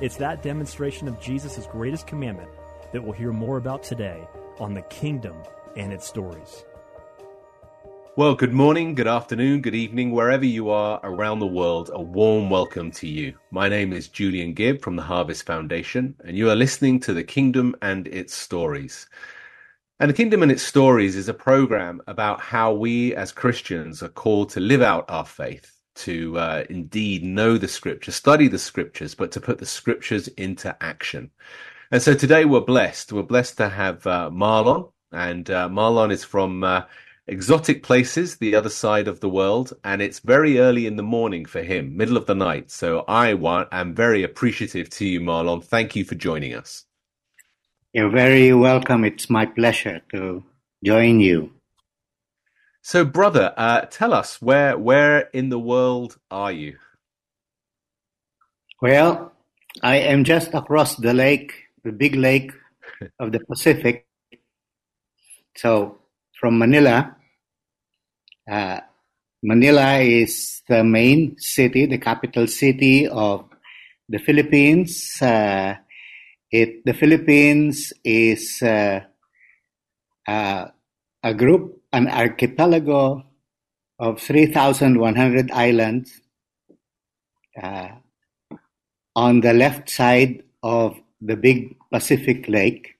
It's that demonstration of Jesus' greatest commandment that we'll hear more about today on the kingdom and its stories. Well, good morning, good afternoon, good evening, wherever you are around the world, a warm welcome to you. My name is Julian Gibb from the Harvest Foundation, and you are listening to The Kingdom and Its Stories. And The Kingdom and Its Stories is a program about how we as Christians are called to live out our faith, to uh, indeed know the scriptures, study the scriptures, but to put the scriptures into action. And so today we're blessed. We're blessed to have uh, Marlon, and uh, Marlon is from uh, exotic places, the other side of the world, and it's very early in the morning for him, middle of the night. So I want, am very appreciative to you, Marlon. Thank you for joining us. You're very welcome. It's my pleasure to join you. So, brother, uh, tell us where where in the world are you? Well, I am just across the lake, the big lake of the Pacific. So, from Manila, uh, Manila is the main city, the capital city of the Philippines. Uh, it the Philippines is uh, uh a group, an archipelago of 3,100 islands. Uh, on the left side of the big Pacific Lake.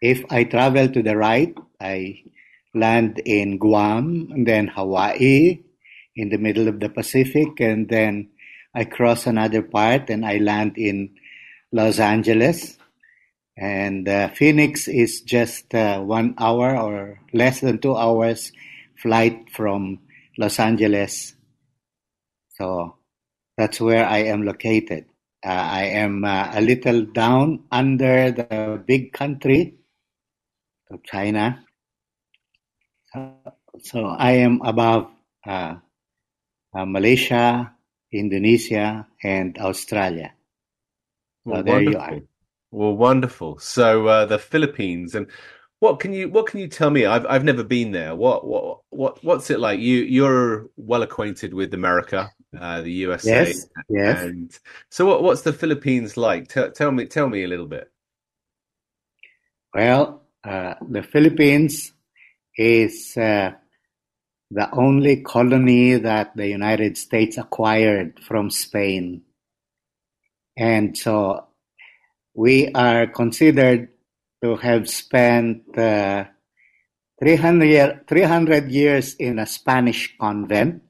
If I travel to the right, I land in Guam, then Hawaii, in the middle of the Pacific, and then I cross another part and I land in Los Angeles. And uh, Phoenix is just uh, one hour or less than two hours flight from Los Angeles. So that's where I am located. Uh, I am uh, a little down under the big country of China. So I am above uh, uh, Malaysia, Indonesia, and Australia. So Well, there you are. Well, wonderful. So uh, the Philippines, and what can you what can you tell me? I've I've never been there. What what what what's it like? You you're well acquainted with America, uh, the USA, Yes, yes. and so what what's the Philippines like? Tell tell me tell me a little bit. Well, uh, the Philippines is uh, the only colony that the United States acquired from Spain. And so we are considered to have spent uh, 300, 300 years in a Spanish convent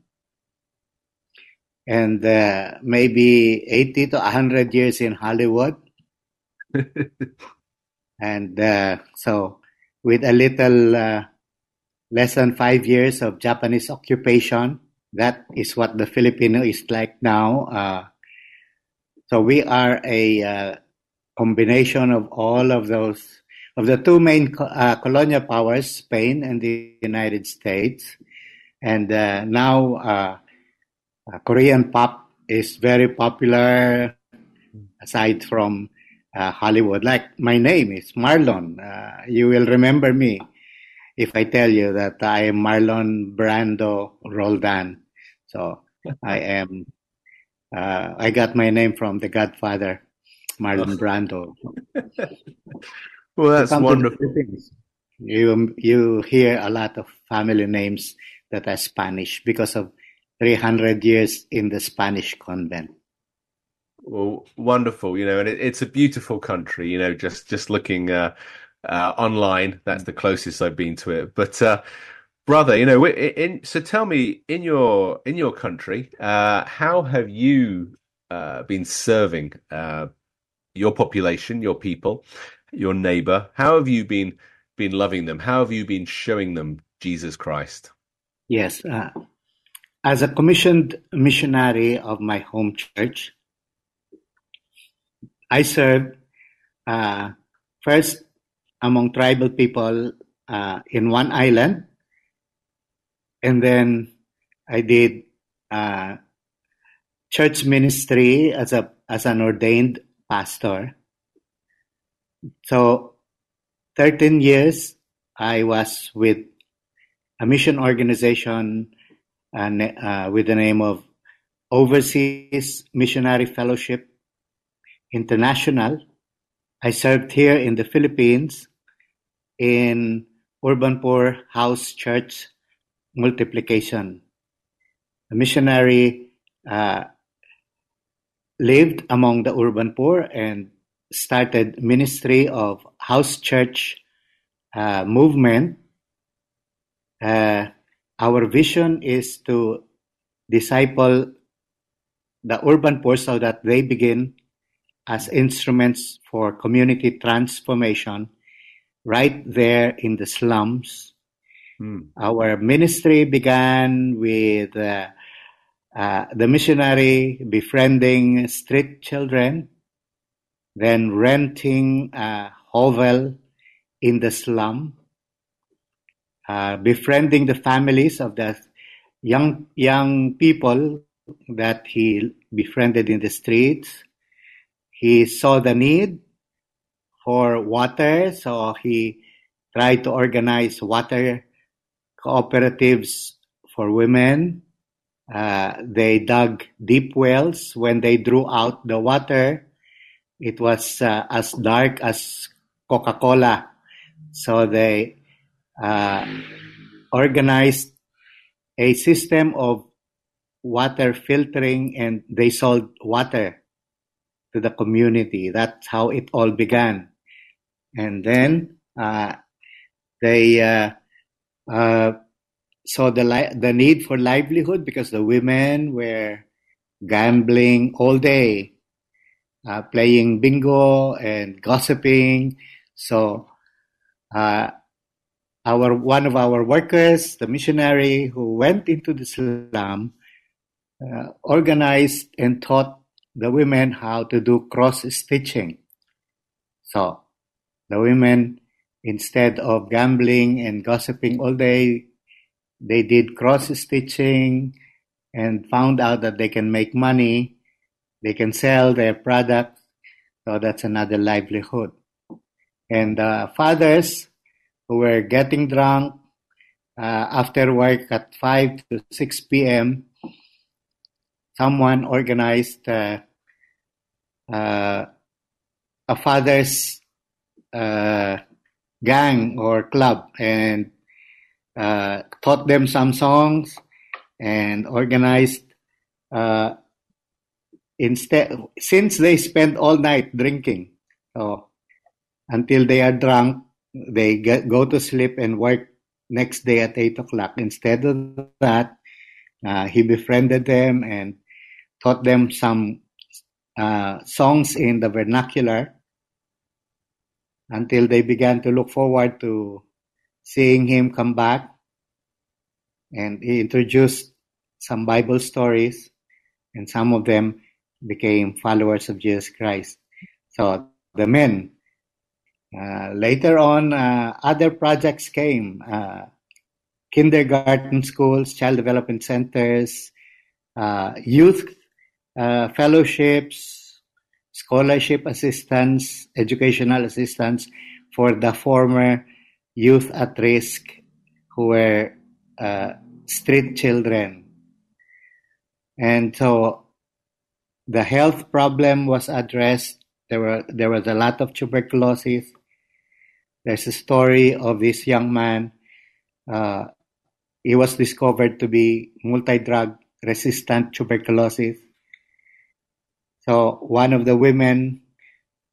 and uh, maybe 80 to 100 years in Hollywood. And uh, so, with a little uh, less than five years of Japanese occupation, that is what the Filipino is like now. Uh, so we are a uh, combination of all of those of the two main uh, colonial powers, Spain and the United States, and uh, now uh, uh, Korean pop is very popular. Aside from uh, Hollywood, like my name is Marlon, uh, you will remember me if I tell you that I am Marlon Brando Roldan. So I am. I got my name from The Godfather, Marlon Brando. Well, that's Come to the wonderful. You you hear a lot of family names that are Spanish because of 300 years in the Spanish convent. Well, wonderful. You know, and it, it's a beautiful country. You know, just just looking uh, uh, online, that's the closest I've been to it. But uh, brother, you know, in, so tell me, in your in your country, uh, how have you uh, been serving uh, your population, your people, your neighbor? How have you been been loving them? How have you been showing them Jesus Christ? Yes, uh, as a commissioned missionary of my home church, I served uh, first among tribal people uh, in one island, and then I did uh, church ministry as a as an ordained pastor. So, thirteen years I was with a mission organization uh, with the name of Overseas Missionary Fellowship International. I served here in the Philippines in Urban Poor House Church Multiplication. A missionary uh, lived among the urban poor and started ministry of house church uh, movement. Uh, our vision is to disciple the urban poor so that they begin as instruments for community transformation right there in the slums. Mm. Our ministry began with uh, the missionary befriending street children, then renting a hovel in the slum, uh, befriending the families of the young young people that he befriended in the streets. He saw the need for water, so he tried to organize water cooperatives for women. Uh, they dug deep wells. When they drew out the water, it was uh, as dark as Coca Cola. So they uh, organized a system of water filtering and they sold water to the community. That's how it all began. And then uh, they uh, uh, saw the li- the need for livelihood because the women were gambling all day, uh, playing bingo and gossiping. So uh, our one of our workers, the missionary who went into the slum, uh, organized and taught the women how to do cross stitching. So the women, instead of gambling and gossiping all day, they did cross stitching and found out that they can make money. They can sell their products. So that's another livelihood. And uh, fathers who were getting drunk uh, after work at 5 to 6 p.m., someone organized uh, uh, a father's uh, gang or club and uh, taught them some songs and organized uh, instead since they spend all night drinking so until they are drunk they get, go to sleep and work next day at 8 o'clock. Instead of that uh, he befriended them and taught them some uh, songs in the vernacular until they began to look forward to seeing him come back. And he introduced some Bible stories, and some of them became followers of Jesus Christ. So the men. Uh, later on, uh, other projects came uh, kindergarten schools, child development centers, uh, youth uh, fellowships, scholarship assistance, educational assistance for the former youth at risk who were uh, street children. And so the health problem was addressed. There were there was a lot of tuberculosis. There's a story of this young man. Uh, he was discovered to be multi-drug resistant tuberculosis. So one of the women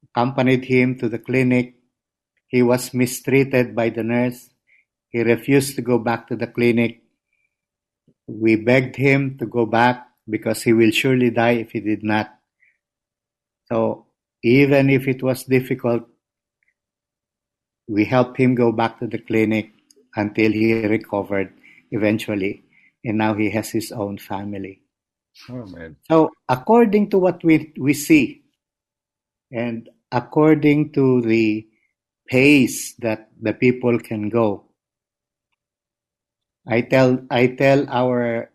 accompanied him to the clinic. He was mistreated by the nurse. He refused to go back to the clinic. We begged him to go back because he will surely die if he did not. So even if it was difficult, we helped him go back to the clinic until he recovered eventually. And now he has his own family. Oh man. So according to what we, we see and according to the pace that the people can go, I tell I tell our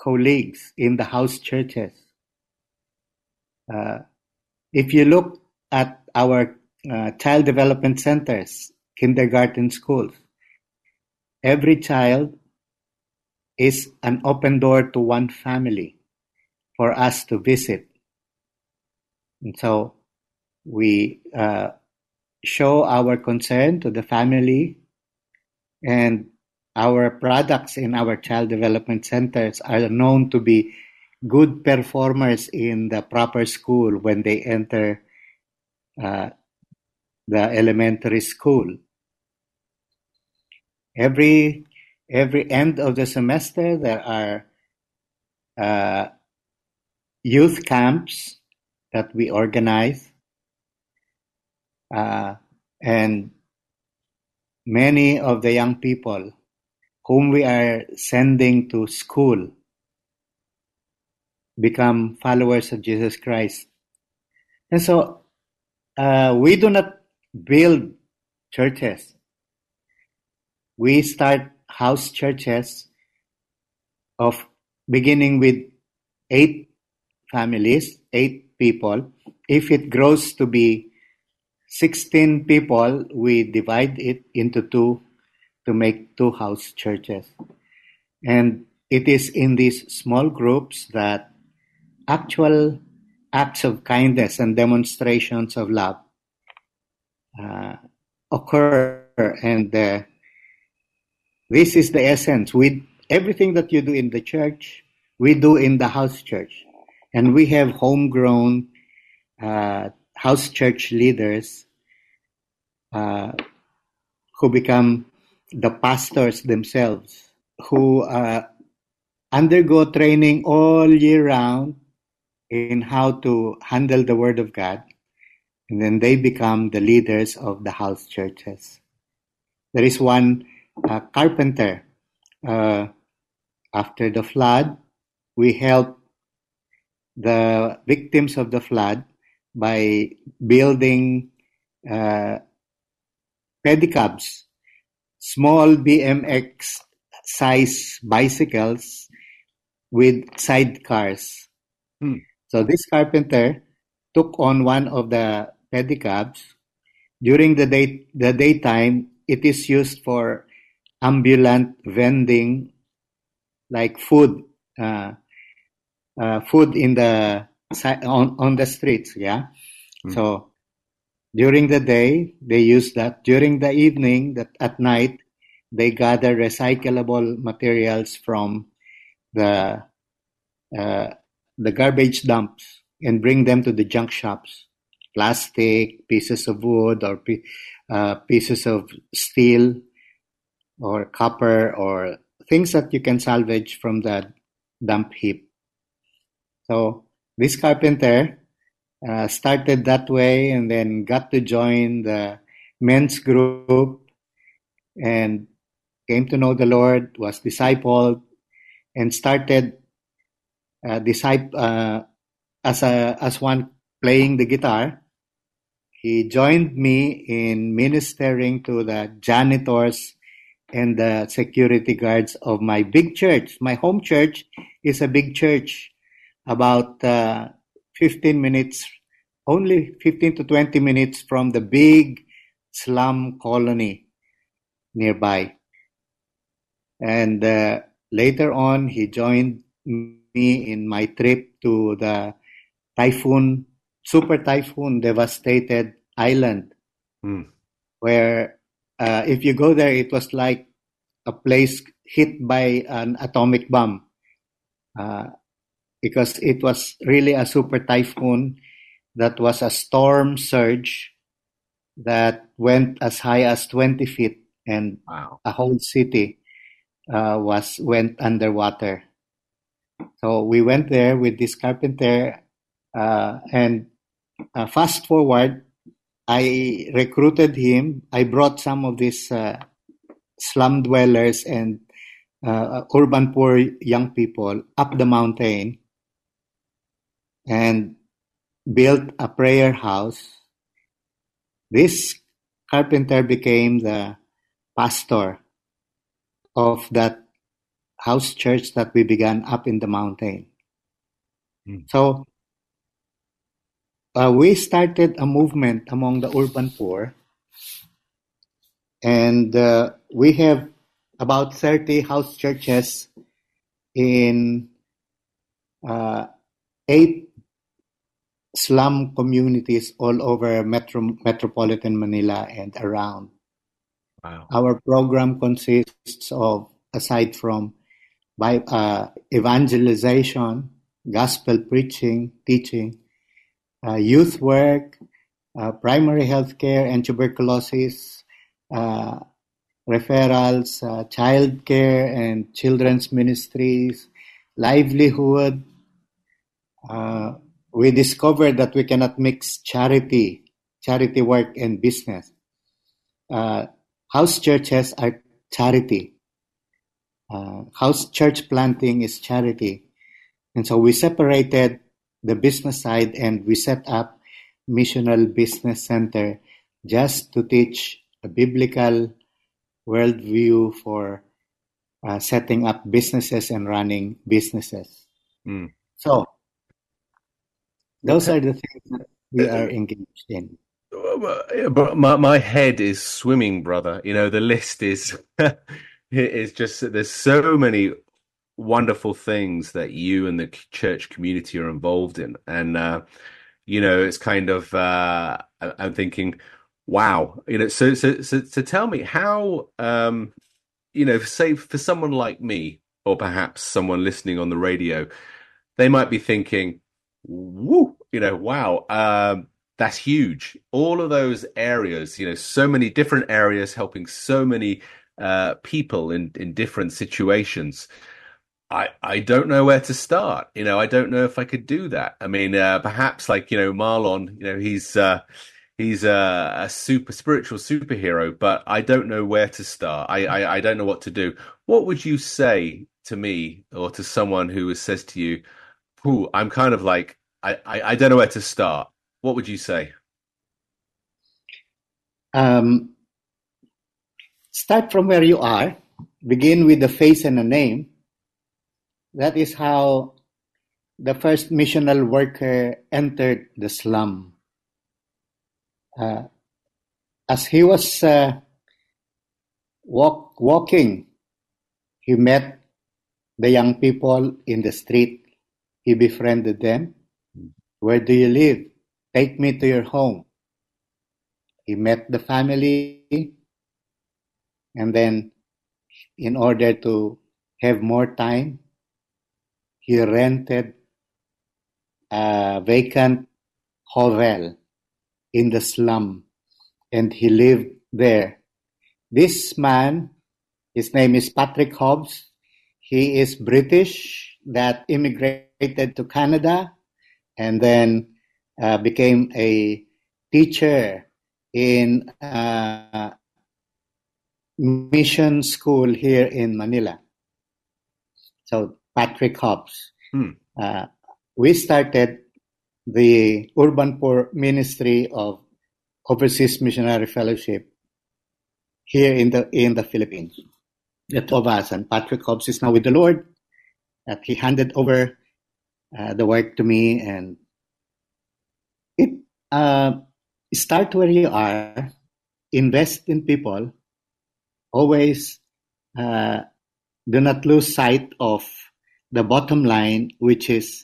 colleagues in the house churches, uh, if you look at our uh, child development centers, kindergarten schools, every child is an open door to one family for us to visit. And so we uh, show our concern to the family and our products in our child development centers are known to be good performers in the proper school when they enter uh, the elementary school. Every every end of the semester there are uh, youth camps that we organize and many of the young people whom we are sending to school become followers of Jesus Christ. And so uh, we do not build churches. We start house churches of beginning with eight families, eight people. If it grows to be 16 people, we divide it into two to make two house churches. And it is in these small groups that actual acts of kindness and demonstrations of love uh, occur. And uh, this is the essence. With everything that you do in the church, we do in the house church. And we have homegrown uh, house church leaders uh, who become the pastors themselves, who uh, undergo training all year round in how to handle the Word of God, and then they become the leaders of the house churches. There is one uh, carpenter. Uh, after the flood, we help the victims of the flood by building uh, pedicabs, small BMX size bicycles with sidecars. Hmm. So this carpenter took on one of the pedicabs. During the day, the daytime, it is used for ambulant vending, like food, uh, uh, food in the on on the streets. Yeah, Mm. so during the day they use that. During the evening, that at night they gather recyclable materials from the uh, the garbage dumps and bring them to the junk shops. Plastic, pieces of wood, or uh, pieces of steel, or copper, or things that you can salvage from the dump heap. So this carpenter uh, started that way and then got to join the men's group and came to know the Lord, was discipled, and started uh, disciple uh, as a as one playing the guitar. He joined me in ministering to the janitors and the security guards of my big church. My home church is a big church, about uh, 15 minutes, only 15 to 20 minutes from the big slum colony nearby. And uh, later on, he joined me in my trip to the typhoon, super typhoon devastated island, Hmm. where uh, if you go there, it was like a place hit by an atomic bomb. Uh, because it was really a super typhoon that was a storm surge that went as high as 20 feet and Wow. a whole city uh, was went underwater. So we went there with this carpenter, uh, and uh, fast forward, I recruited him. I brought some of these uh, slum dwellers and uh, urban poor young people up the mountain and built a prayer house. This carpenter became the pastor of that house church that we began up in the mountain. Mm. So uh, we started a movement among the urban poor, and uh, we have about 30 house churches in uh, eight slum communities all over metro, metropolitan Manila and around. Wow. Our program consists of, aside from by, uh, evangelization, gospel preaching, teaching, uh, youth work, uh, primary health care and tuberculosis, uh, referrals, uh, child care and children's ministries, livelihood. We discovered that we cannot mix charity, charity work and business. Uh, house churches are charity. Uh, house church planting is charity. And so we separated the business side and we set up missional business center just to teach a biblical worldview for uh, setting up businesses and running businesses. Mm. So those are the things that we are engaged in. But my my head is swimming, brother. You know, the list is is just there's so many wonderful things that you and the church community are involved in, and uh, you know, it's kind of uh, I'm thinking, wow, you know. So so so, so tell me how, um, you know, say for someone like me, or perhaps someone listening on the radio, they might be thinking, woo, you know, wow, um, that's huge. All of those areas, you know, so many different areas helping so many uh, people in in different situations. I I don't know where to start. You know, I don't know if I could do that. I mean, uh, perhaps like you know, Marlon. You know, he's uh, he's a, a super spiritual superhero, but I don't know where to start. I, I I don't know what to do. What would you say to me or to someone who says to you, "Ooh, I'm kind of like I, I I don't know where to start." What would you say? Um, start from where you are, begin with a face and a name. That is how the first missional worker entered the slum. Uh, as he was uh, walk, walking, he met the young people in the street. He befriended them. Where do you live? Take me to your home. He met the family, and then, in order to have more time, he rented a vacant hovel in the slum and he lived there. This man, his name is Patrick Hobbs. He is British that immigrated to Canada and then uh, became a teacher in uh, mission school here in Manila. So Patrick Hobbs. Hmm. Uh, we started the Urban Poor Ministry of Overseas Missionary Fellowship here in the in the Philippines. The two of us and Patrick Hobbs is now with the Lord. That he handed over the work to me, and it uh, start where you are, invest in people, always uh, do not lose sight of the bottom line, which is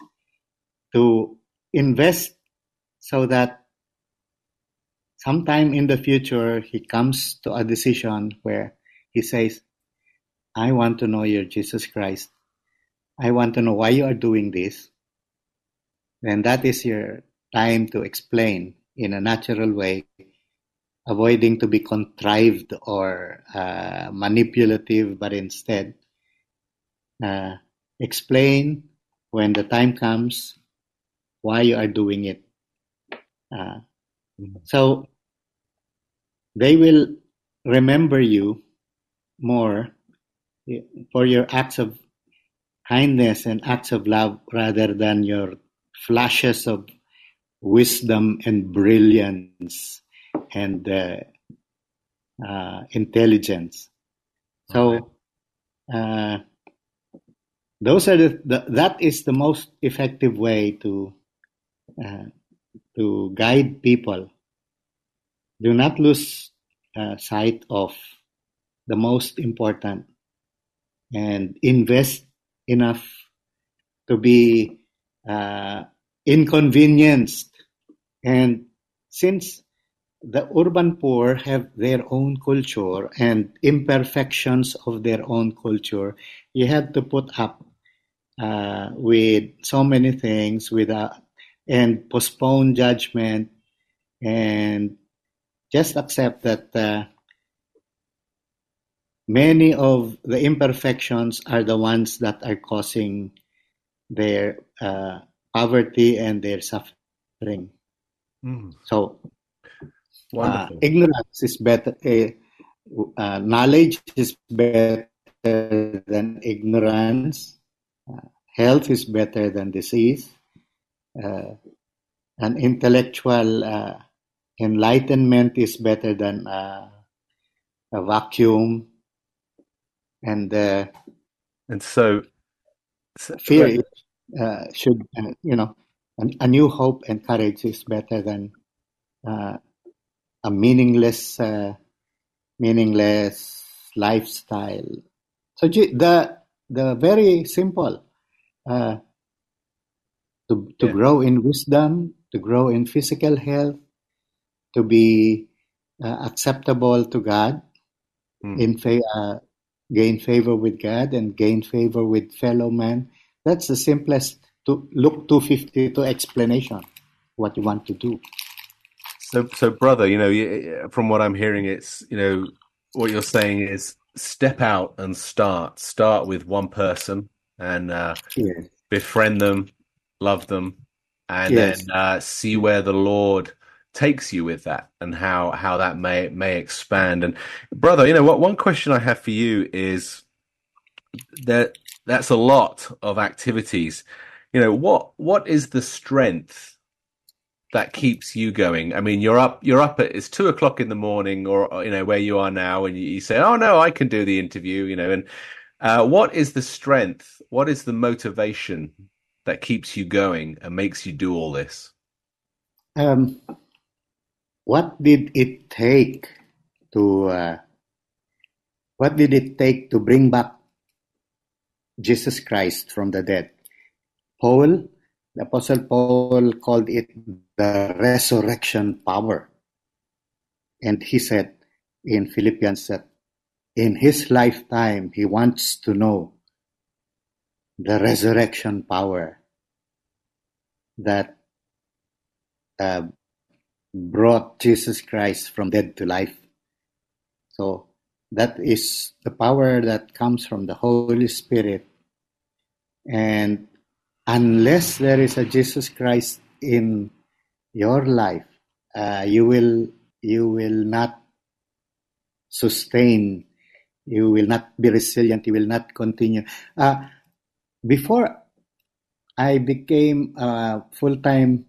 to invest so that sometime in the future he comes to a decision where he says, I want to know your Jesus Christ. I want to know why you are doing this. Then that is your time to explain in a natural way, avoiding to be contrived or uh, manipulative, but instead uh, explain when the time comes why you are doing it. Uh, so they will remember you more for your acts of kindness and acts of love rather than your flashes of wisdom and brilliance and uh, uh, intelligence. So, uh, those are the, the, that is the most effective way to uh, to guide people. Do not lose uh, sight of the most important and invest enough to be uh, inconvenienced. And since the urban poor have their own culture and imperfections of their own culture, you have to put up uh, with so many things without and postpone judgment and just accept that uh, many of the imperfections are the ones that are causing their uh, poverty and their suffering. Mm. So, uh, ignorance is better. Uh, knowledge is better than ignorance. Uh, health is better than disease. Uh, an intellectual uh, enlightenment is better than a vacuum and uh, and so, fear uh, should uh, you know a, a, new hope and courage is better than uh, a meaningless uh, meaningless lifestyle so the the very simple uh, to to yeah. grow in wisdom to grow in physical health to be acceptable to god mm. in fa- gain favor with God and gain favor with fellow men. That's the simplest to Luke 252 explanation what you want to do. So, so brother, you know, from what I'm hearing, it's you know what you're saying is step out and start. Start with one person and uh, yes. befriend them, love them, and yes. then uh, see where the Lord takes you with that and how how that may may expand. And brother you know what one question i have for you is that that's a lot of activities. You know what what is the strength that keeps you going? I mean you're up you're up at it's two o'clock in the morning or you know where you are now and you, you say oh no i can do the interview you know and uh, what is the strength what is the motivation that keeps you going and makes you do all this? Um what did it take to uh, what did it take to bring back Jesus Christ from the dead? Paul, the Apostle Paul called it the resurrection power. And he said in Philippians that in his lifetime he wants to know the resurrection power that uh, brought Jesus Christ from dead to life. So that is the power that comes from the Holy Spirit. And unless there is a Jesus Christ in your life, uh, you will you will not sustain. You will not be resilient. You will not continue. Uh, before I became a full time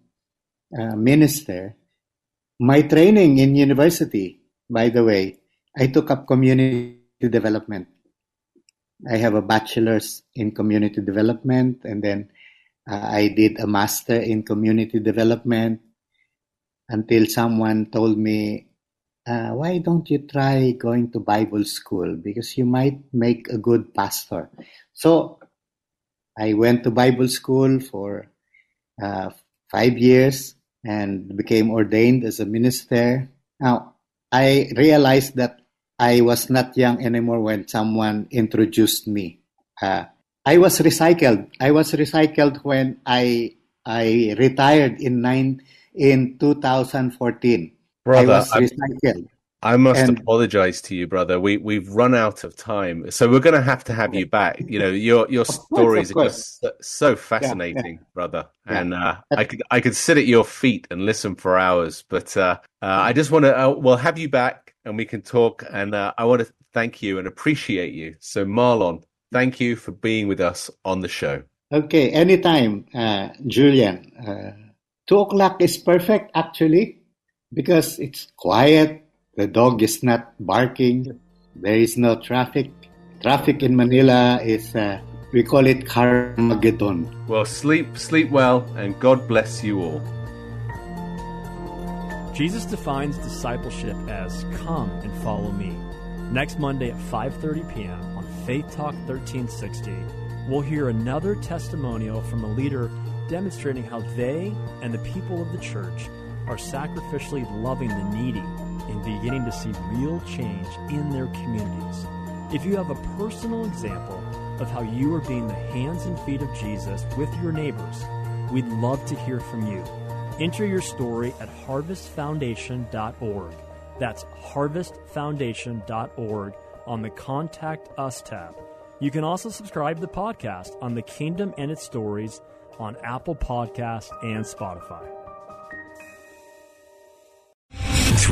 uh, minister, my training in university, by the way, I took up community development. I have a bachelor's in community development, and then uh, I did a master in community development until someone told me, uh, Why don't you try going to Bible school? Because you might make a good pastor. So I went to Bible school for uh, five years and became ordained as a minister. Now, I realized that I was not young anymore when someone introduced me. Uh, I was recycled. I was recycled when I I retired in nine in 2014. Brother, I was recycled. I must And- apologize to you, brother. We we've run out of time, so we're going to have to have you back. You know, your your course, stories are just so, fascinating, brother. Yeah. And uh, I could I could sit at your feet and listen for hours, but uh, uh, I just want to. Uh, we'll have you back, and we can talk. And uh, I want to thank you and appreciate you. So, Marlon, thank you for being with us on the show. Okay, anytime, uh, Julian. Uh, two o'clock is perfect actually because it's quiet. The dog is not barking. There is no traffic. Traffic in Manila is, uh, we call it Carmageddon. Well, sleep sleep well, and God bless you all. Jesus defines discipleship as come and follow me. Next Monday at 5:30 p.m. on Faith Talk 1360, we'll hear another testimonial from a leader demonstrating how they and the people of the church are sacrificially loving the needy and beginning to see real change in their communities. If you have a personal example of how you are being the hands and feet of Jesus with your neighbors, we'd love to hear from you. Enter your story at harvestfoundation.org. That's harvestfoundation.org on the Contact Us tab. You can also subscribe to the podcast on The Kingdom and its Stories on Apple Podcast and Spotify.